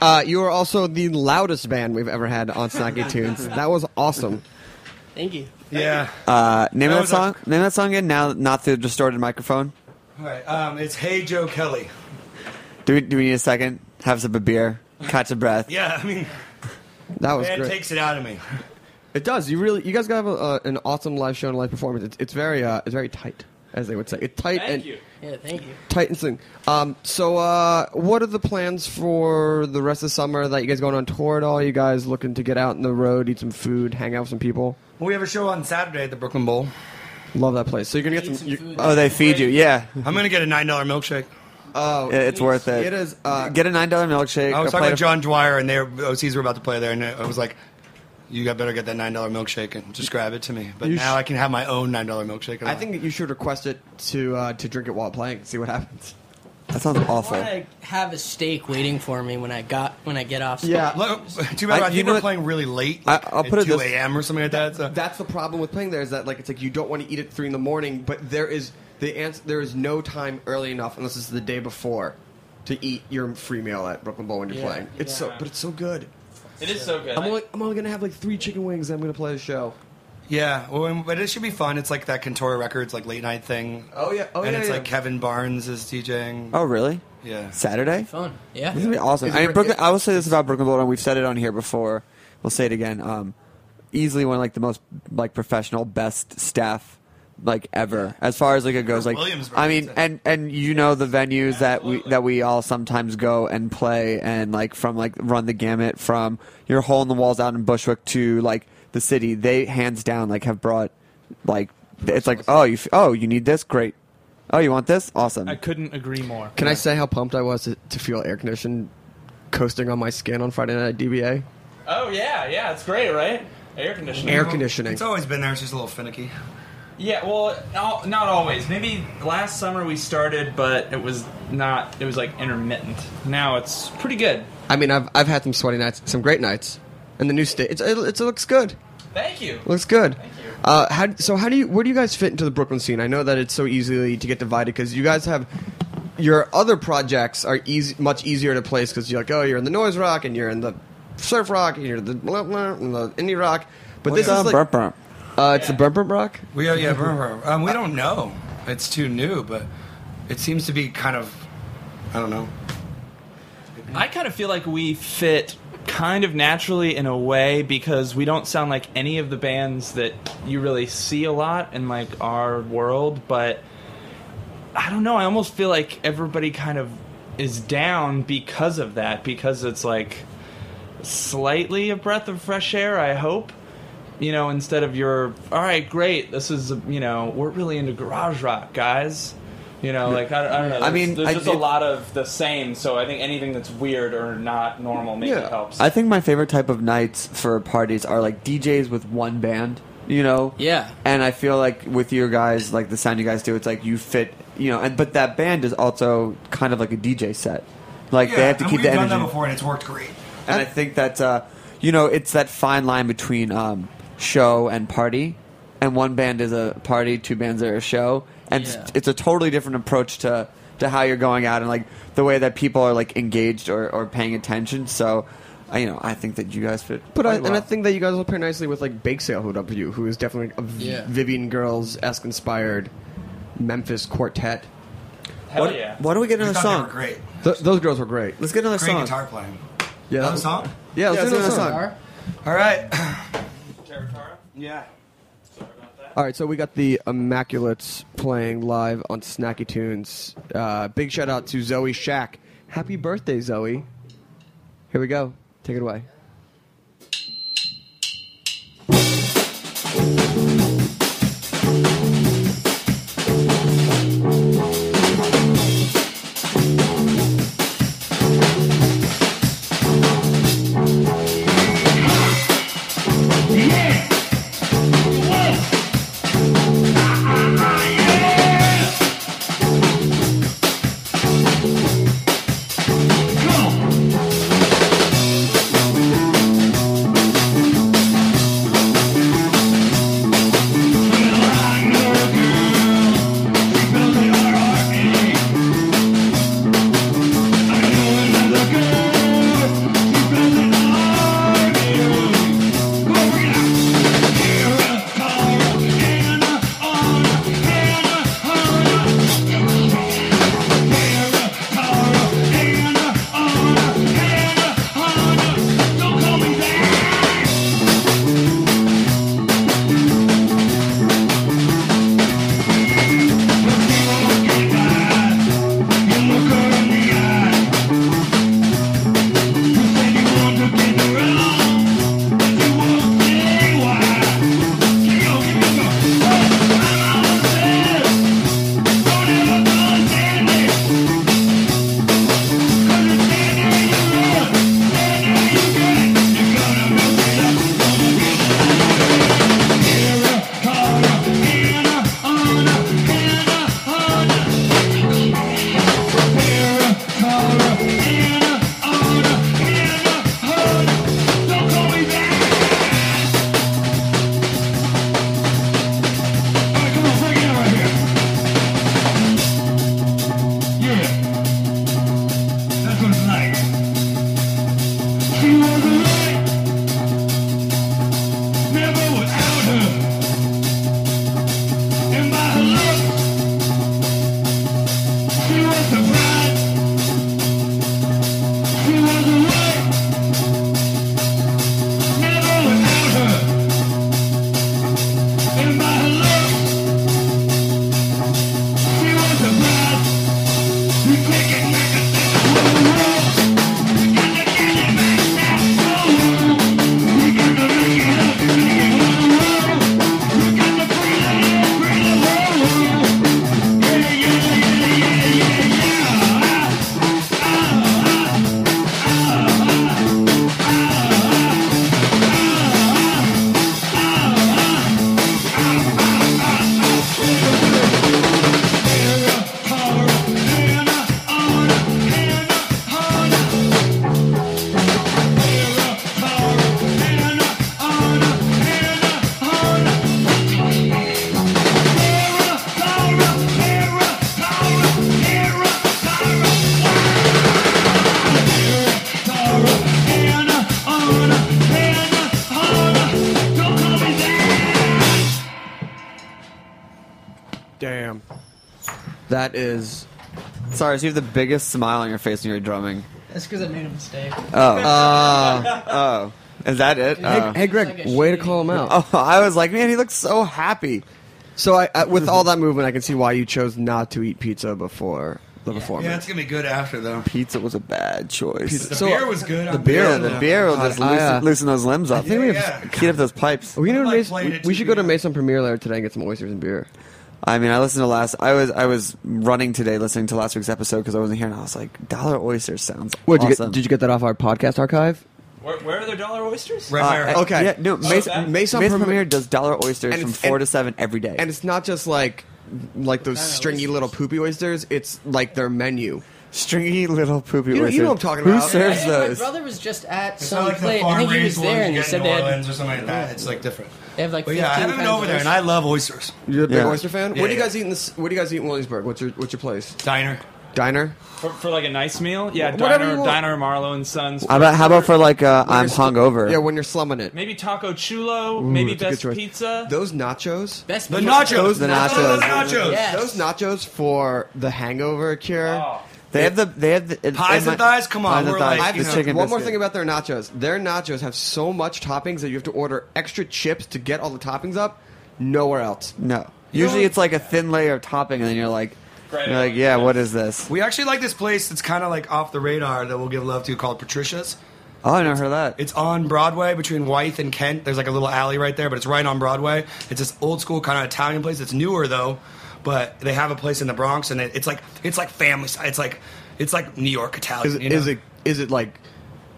Uh, you are also the loudest band we've ever had on Snacky [laughs] Tunes. That was awesome. Thank you. Yeah. Uh, name That that song. Name that song again. Now, not through the distorted microphone. All right. Um, it's Hey Joe Kelly. Do we? Do we need a second? Have a sip of beer. Catch a breath. Yeah, I mean, That was man great. takes it out of me. It does. You really, you guys got a, uh, an awesome live show and live performance. It's, it's very, uh, it's very tight, as they would say. It's tight and Yeah, thank you. tight and sing. Um, so, uh, what are the plans for the rest of the summer? That you guys going on tour at all? You guys looking to get out on the road, eat some food, hang out with some people? Well, we have a show on Saturday at the Brooklyn Bowl. Love that place. So you're gonna get some. you- Oh, they feed you. Yeah. I'm gonna get a nine dollar milkshake. Oh, It- it's worth it. It is. Uh, Get a nine dollar milkshake. I was a talking plate with of- John Dwyer, and they were, OCs were about to play there, and I was like, "You got better get that nine dollar milkshake and just grab it to me." But You now sh- I can have my own nine dollar milkshake. I think that you should request it to uh, to drink it while playing. And see what happens. That sounds awful. I have a steak waiting for me when I got when I get off. stage. Yeah. Look, too bad. I, I- you think know we're what- playing really late. I- Like I'll at put it two this- a.m. or something like that. So. That's the problem with playing there is that like it's like you don't want to eat at three in the morning, but there is the answer. There is no time early enough unless it's the day before to eat your free meal at Brooklyn Bowl when you're Yeah. playing. It's so, but it's so good. It is so good. I'm only, I'm only gonna have like three chicken wings. and I'm gonna play the show. Yeah, well, and- but it should be fun. It's like that Cantora Records like late night thing. Oh yeah, oh and yeah, it's yeah. like Kevin Barnes is DJing. Oh really? Yeah. Saturday. Fun. Yeah. This is gonna be awesome. Is it I mean. Brooklyn. I will say this about Brooklyn Bowl, and we've said it on here before. We'll say it again. Um, easily one of like the most like professional, best staff like ever as far as like it goes. Like Williamsburg, I mean, and and you know the venues that we that we all sometimes go and play, and like from like run the gamut from your hole in the walls out in Bushwick to like the city. They hands down like have brought like it's like oh you f- oh you need this great. Oh, you want this? Awesome. I couldn't agree more. Can I say how pumped I was to, to feel air conditioned coasting on my skin on Friday night at DBA? Oh yeah, yeah, it's great, right? Air conditioning. Air conditioning. It's always been there. It's just a little finicky. Yeah, well, no, not always. Maybe last summer we started, but it was not. It was like intermittent. Now it's pretty good. I mean, I've I've had some sweaty nights, some great nights, and the new state. It's, it, it looks good. Thank you. Looks good. Thank you. Uh, how, so how do you where do you guys fit into the Brooklyn scene? I know that it's so easily to get divided because you guys have your other projects are easy, much easier to place because you're like, oh, you're in the noise rock and you're in the surf rock and you're the blah, blah, and the indie rock. But Well, this yeah. is like Burp, burp. Uh, it's the burp burp rock. We are, yeah, brr, brr. Um, we don't know. It's too new, but it seems to be kind of, I don't know. I kind of feel like we fit kind of naturally in a way because we don't sound like any of the bands that you really see a lot in like our world, but I don't know, I almost feel like everybody kind of is down because of that because it's like slightly a breath of fresh air, I hope. You know, instead of your all right, great. This is you know, we're really into garage rock, guys. You know, like I, I don't know. I There's, mean, there's I- just it- a lot of the same. So I think anything that's weird or not normal maybe helps. I think my favorite type of nights for parties are like DJs with one band, you know? Yeah. And I feel like with your guys, like the sound you guys do, it's like you fit, you know, and but that band is also kind of like a DJ set. Like they have to and keep we've the done energy. that before, and it's worked great. And I think that, uh, you know, it's that fine line between um, show and party. And one band is a party, two bands are a show. And it's- Yeah. it's a totally different approach to, to how you're going out and like the way that people are like engaged or, or paying attention. So, I, you know, I think that you guys fit. But I, quite and I think that you guys will pair nicely with like Bake Sale, who'd up for you, who is definitely a v- Yeah. Vivian Girls esque inspired Memphis quartet. Hell What- yeah. Why don't we get We another they song? were great. Th- those girls were great. Let's get another Great song. guitar playing. Yeah, Another song? Yeah, let's Yeah, do let's another do song. All right. [clears throat] Yeah. All right, so we got the Immaculates playing live on Snacky Tunes. Uh, big shout out to Zoe Shack. Happy birthday, Zoe. Here we go. Take it away. Sorry, so you have the biggest smile on your face when you're drumming. That's because I made a mistake. Oh. Uh, oh. Is that it? Hey, Oh. hey, Greg, way to call him out. Oh, I was like, man, he looks so happy. So, I, I, with all that movement, I can see why you chose not to eat pizza before the performance. Yeah, it's gonna be good after though. Pizza was a bad choice. Pizza- The so- beer was good. the on beer- Yeah, the beer will just God, I, loosen, uh, loosen those limbs up. I think we have- yeah. heat up those pipes. We, need to like Maison, playing we, it we should go to good. Maison Premiere later today and get some oysters and beer. I mean, I listened to last. I was I was running today, listening to last week's episode because I wasn't here, and I was like, "Dollar oysters sounds What, did, you awesome." get, did you get that off our podcast archive? Where, where are their dollar oysters? Right uh, by our. Eh, okay. Yeah, no, Oh, Maison, that- Maison, Maison Premiere Premier- does dollar oysters from four and- to seven every day. And it's not just like like those stringy oysters. little poopy oysters. It's like their menu. stringy little poopy You know- you oysters. know what I'm talking Who about. serves I think My brother was just at It's some like place. I think he was raised there, ones and you he said they had, or something like that. It's like different. They have like But 15 yeah, I haven't been kinds over of there, and I love oysters. You're a big Yeah. oyster fan. Yeah, what do you yeah. guys eat in this? What do you guys eat in Williamsburg? What's your What's your place? Diner. Diner. For, for like a nice meal? Yeah, Whatever Diner, you want. Diner Marlow and Sons. How about how about for like uh, I'm you're sl- hungover? Yeah, when you're slumming it. Maybe Taco Chulo, maybe that's a good Best choice. Pizza. Those nachos. Best The pizza. nachos. The Those nachos. nachos. Yes. Those nachos for the hangover cure. Oh. They have the they have the Pies in and my- thighs? Come on, pies and we're thighs, like, the you know, chicken One more biscuit. thing about their nachos. Their nachos have so much toppings that you have to order extra chips to get all the toppings up. Nowhere else. No, usually it's like a thin layer of topping, and then you're like, Great. you're like, yeah, what is this? We actually like this place that's kind of like off the radar that we'll give love to called Patricia's. Oh, I never heard of that. It's on Broadway between Wythe and Kent. There's like a little alley right there, but it's right on Broadway. It's this old school kind of Italian place. It's newer though, but they have a place in the Bronx, and it, it's like it's like family. It's like it's like New York Italian. Is it? you know? Is it? Is it like?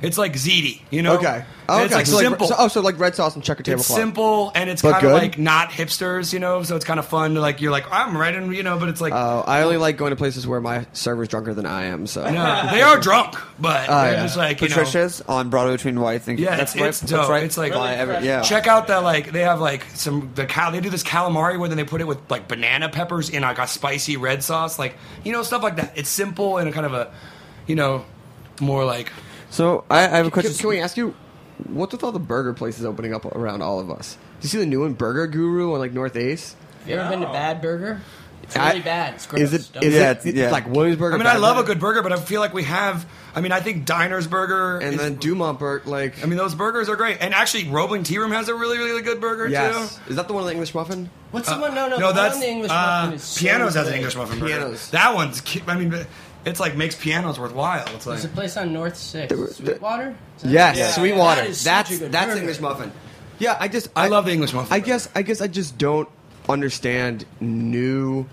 It's like ziti, you know? Okay. Oh, okay. It's like so simple. so, oh, so like red sauce and checker it's tablecloth. simple and it's kind of like not hipsters, you know. So it's kind of fun. To like you're like I'm right in, you know, but it's like Oh, I only like going to places where my server's drunker than I am. So no, [laughs] they are drunk, but Oh, they're yeah. just like you know. Patricia's on Broadway between White and Yeah, that's it's, right. it's that's dope. right. It's like by every- yeah. Check out that like they have like some the cal they do this calamari where then they put it with like banana peppers in like a spicy red sauce, like you know stuff like that. It's simple and kind of a you know more like So I, I have a question. can we ask you, what's with all the burger places opening up around all of us? Do you see the new one, Burger Guru on like North Ace? Have you ever been to Bad Burger? It's I- really bad. It's gross. Is it? Don't Is do Yeah, it it's- yeah. like Williamsburg? I mean I Bad love a good burger, but I feel like we have I mean I think Diner's Burger And is- then Dumont Burger, like I mean those burgers are great. And actually Roebling Tea Room has a really really good burger yes, too. is that the one with the English muffin? What's the one? No, no, No, the that's one on the English uh, muffin is so Pianos has an good. English muffin burger. Pianos. That one's ki- I mean it's like makes pianos worthwhile. It's like There's a place on North Sixth, Sweetwater. Is that- Yes, Yeah. Sweetwater. That is such that's a good that's burger. English muffin. Yeah, I just I love the English muffin. I guess I guess I just don't understand new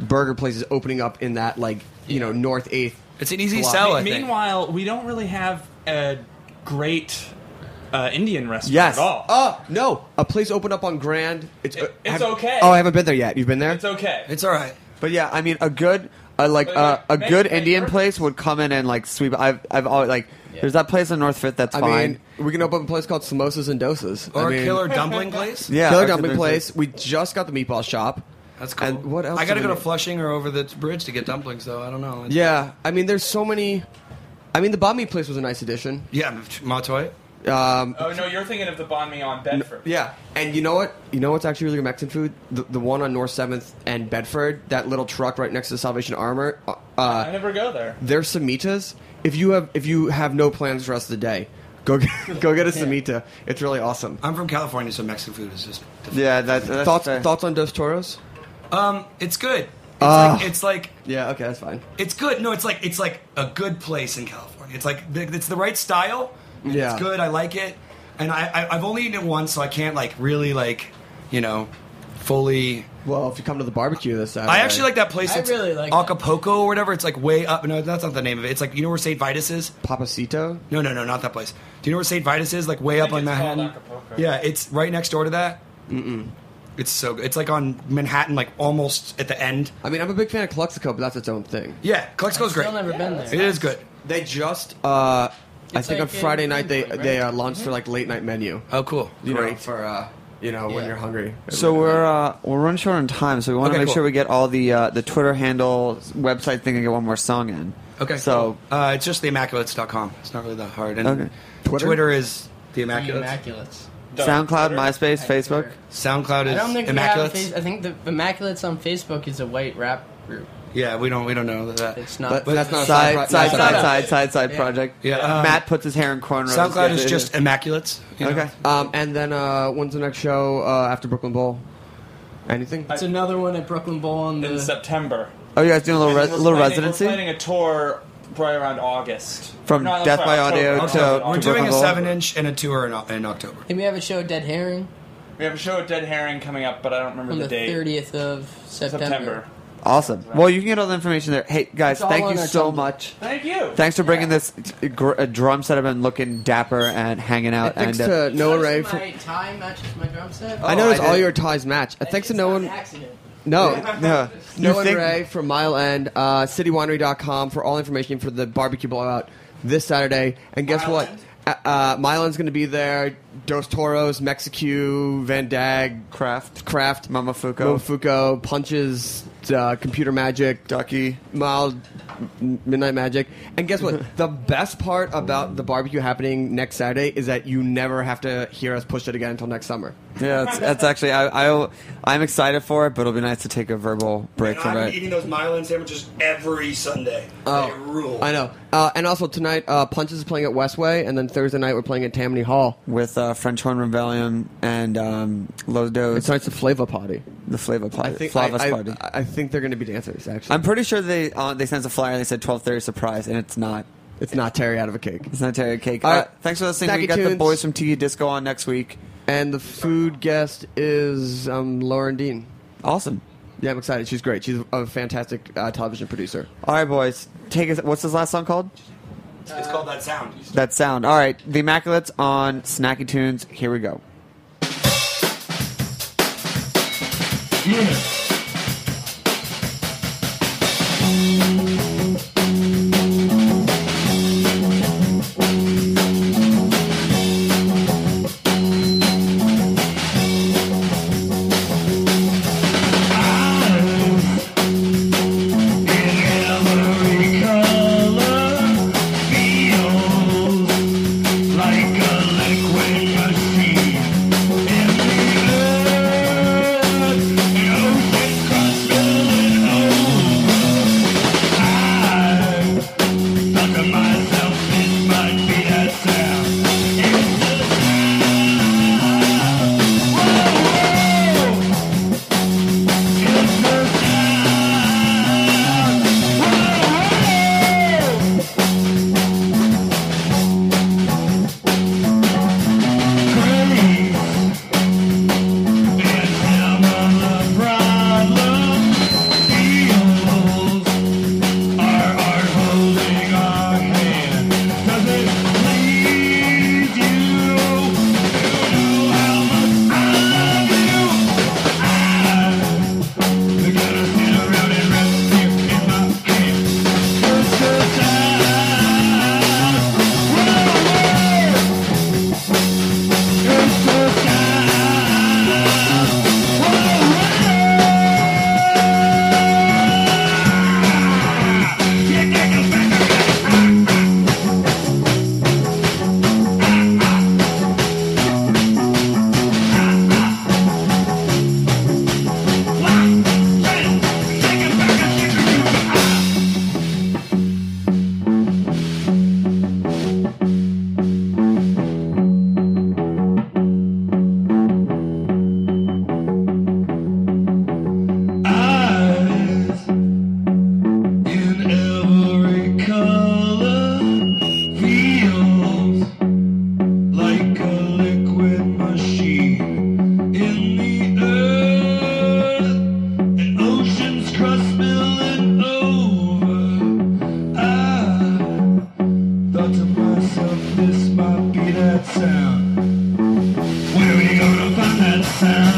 burger places opening up in that like you know North Eighth. It's an easy sell. I think. Meanwhile, we don't really have a great uh, Indian restaurant Yes. at all. Oh no, a place opened up on Grand. It's It- it's have- okay. Oh, I haven't been there yet. You've been there? It's okay. It's all right. But yeah, I mean, a good, uh, like uh, a like, good make- make Indian burgers. place would come in and like sweep. I've, I've always like. There's that place in North Fifth that's I fine. mean, we can open up a place called Samosas and Dosas. Or I mean, a killer [laughs] dumpling place. yeah, Killer Dumpling place. We just got the meatball shop. That's cool. And what else I gotta do go to need? Flushing or over the bridge to get dumplings, though. I don't know. It's- Yeah, I mean, there's so many. I mean, the banh mi place was a nice addition. Yeah, Matoy. Um, Oh no, you're thinking of the banh mi on Bedford. yeah, and you know what? You know what's actually really good Mexican food? The, the one on North Seventh and Bedford. That little truck right next to Salvation Armor. Uh, I never go there. their cemitas. If you have if you have no plans for the rest of the day, go get, [laughs] go get a cemita. It's really awesome. I'm from California, so Mexican food is just. Yeah, that, that's Thoughts fair. thoughts on Dos Toros? Um, it's good. It's Ah. like it's like Yeah, okay, that's fine. it's good. No, it's like it's like a good place in California. It's like the- it's the right style. And Yeah. it's good. I like it, and I, I I've only eaten it once, so I can't like really like you know fully. Well, if you come to the barbecue this Saturday, I actually like that place. I really like Acapulco or whatever. It's like way up. No, that's not the name of it. It's like you know where St. Vitus is. Papacito. No, no, no, not that place. Do you know where St. Vitus is? Like way up on Manhattan. Acapulco. Yeah, it's right next door to that. Mm-mm. It's so good. It's like on Manhattan, like almost at the end. I mean, I'm a big fan of Calexico, but that's its own thing. Yeah, Calexico's great. Still never been there. It is good. They just, uh, I think like on Friday night they Greenpoint, they uh, launched their like late night menu. Oh, cool. You know, Great. for uh, you know when you're hungry. So we're uh, we're running short on time, so we want to Okay, make cool. sure we get all the uh, the Twitter handle, website thing, and get one more song in. Okay. So uh, it's just theimmaculates.com. It's not really that hard. And Okay. Twitter? Twitter? is the The Immaculates. Immaculates. SoundCloud, MySpace, Facebook. SoundCloud I is don't think we have a Immaculates. face, I think the Immaculates on Facebook is a white rap group. Yeah, we don't we don't know that. It's not- But that's not a side side pro- side side side side side Yeah. project. Yeah, um, Matt puts his hair in cornrows. SoundCloud Yes, is just immaculates. you know? Okay. Um, and then uh, when's the next show uh, after Brooklyn Bowl? Anything? It's another one at Brooklyn Bowl on the in September. Oh, you guys doing a little And little planning- residency We're planning a tour right around August. From No, Death sorry, by October. Audio October. to- We're to doing Brooklyn a Bowl? seven inch and a tour in, in October. Did we have a show Dead Herring We have a show at Dead Herring coming up, but I don't remember on the, the date. thirtieth of September? September. Awesome. Well, you can get all the information there. Hey, guys, It's all thank on you our so Tumblr. much. Thank you. Thanks for bringing this gr- uh, drum set up and looking dapper and hanging out. And thanks and, uh, to Noah Ray for. My tie matches my drum set. I noticed I all did. your ties match. Uh, thanks to no not one. an accident. No, [laughs] no. no You one think- Ray from Mile End, uh, citywinery.com for all information for the barbecue blowout this Saturday. And guess Mile what? End? Uh, uh, Mile End's going to be there. Dos Toros, Mexicue, Van Dag, Craft, Kraft, Momofuku. Momofuku, Punches, uh, Computer Magic, Ducky. Mild M- Midnight Magic. And guess what? [laughs] the best part about the barbecue happening next Saturday is that you never have to hear us push it again until next summer. Yeah, that's, that's actually I, I I'm excited for it, but it'll be nice to take a verbal break And from I'm it. eating those Milan sandwiches every Sunday. Oh, they rule. I know. Uh, and also tonight, uh, Punches is playing at Westway, and then Thursday night we're playing at Tammany Hall. with uh, French Horn Rebellion and um, Los And Dos, tonight's the Flava Party. the flavor Party, I think Flavas I, I, Party. I think they're going to be dancers. Actually, I'm pretty sure they uh, they sent us a flyer. and They said 12:30 surprise, and it's not. it's not Terry out of a cake. It's not Terry Cake. All Uh, right. thanks for listening. Snacky we got the boys from TV Disco on next week. And the food guest is um, Lauren Dean. Awesome. Yeah, I'm excited. She's great. She's a fantastic uh, television producer. All right, boys. Take us. What's this last song called? It's called that sound. That sound. All right. The Immaculates on Snacky Tunes. Here we go. Where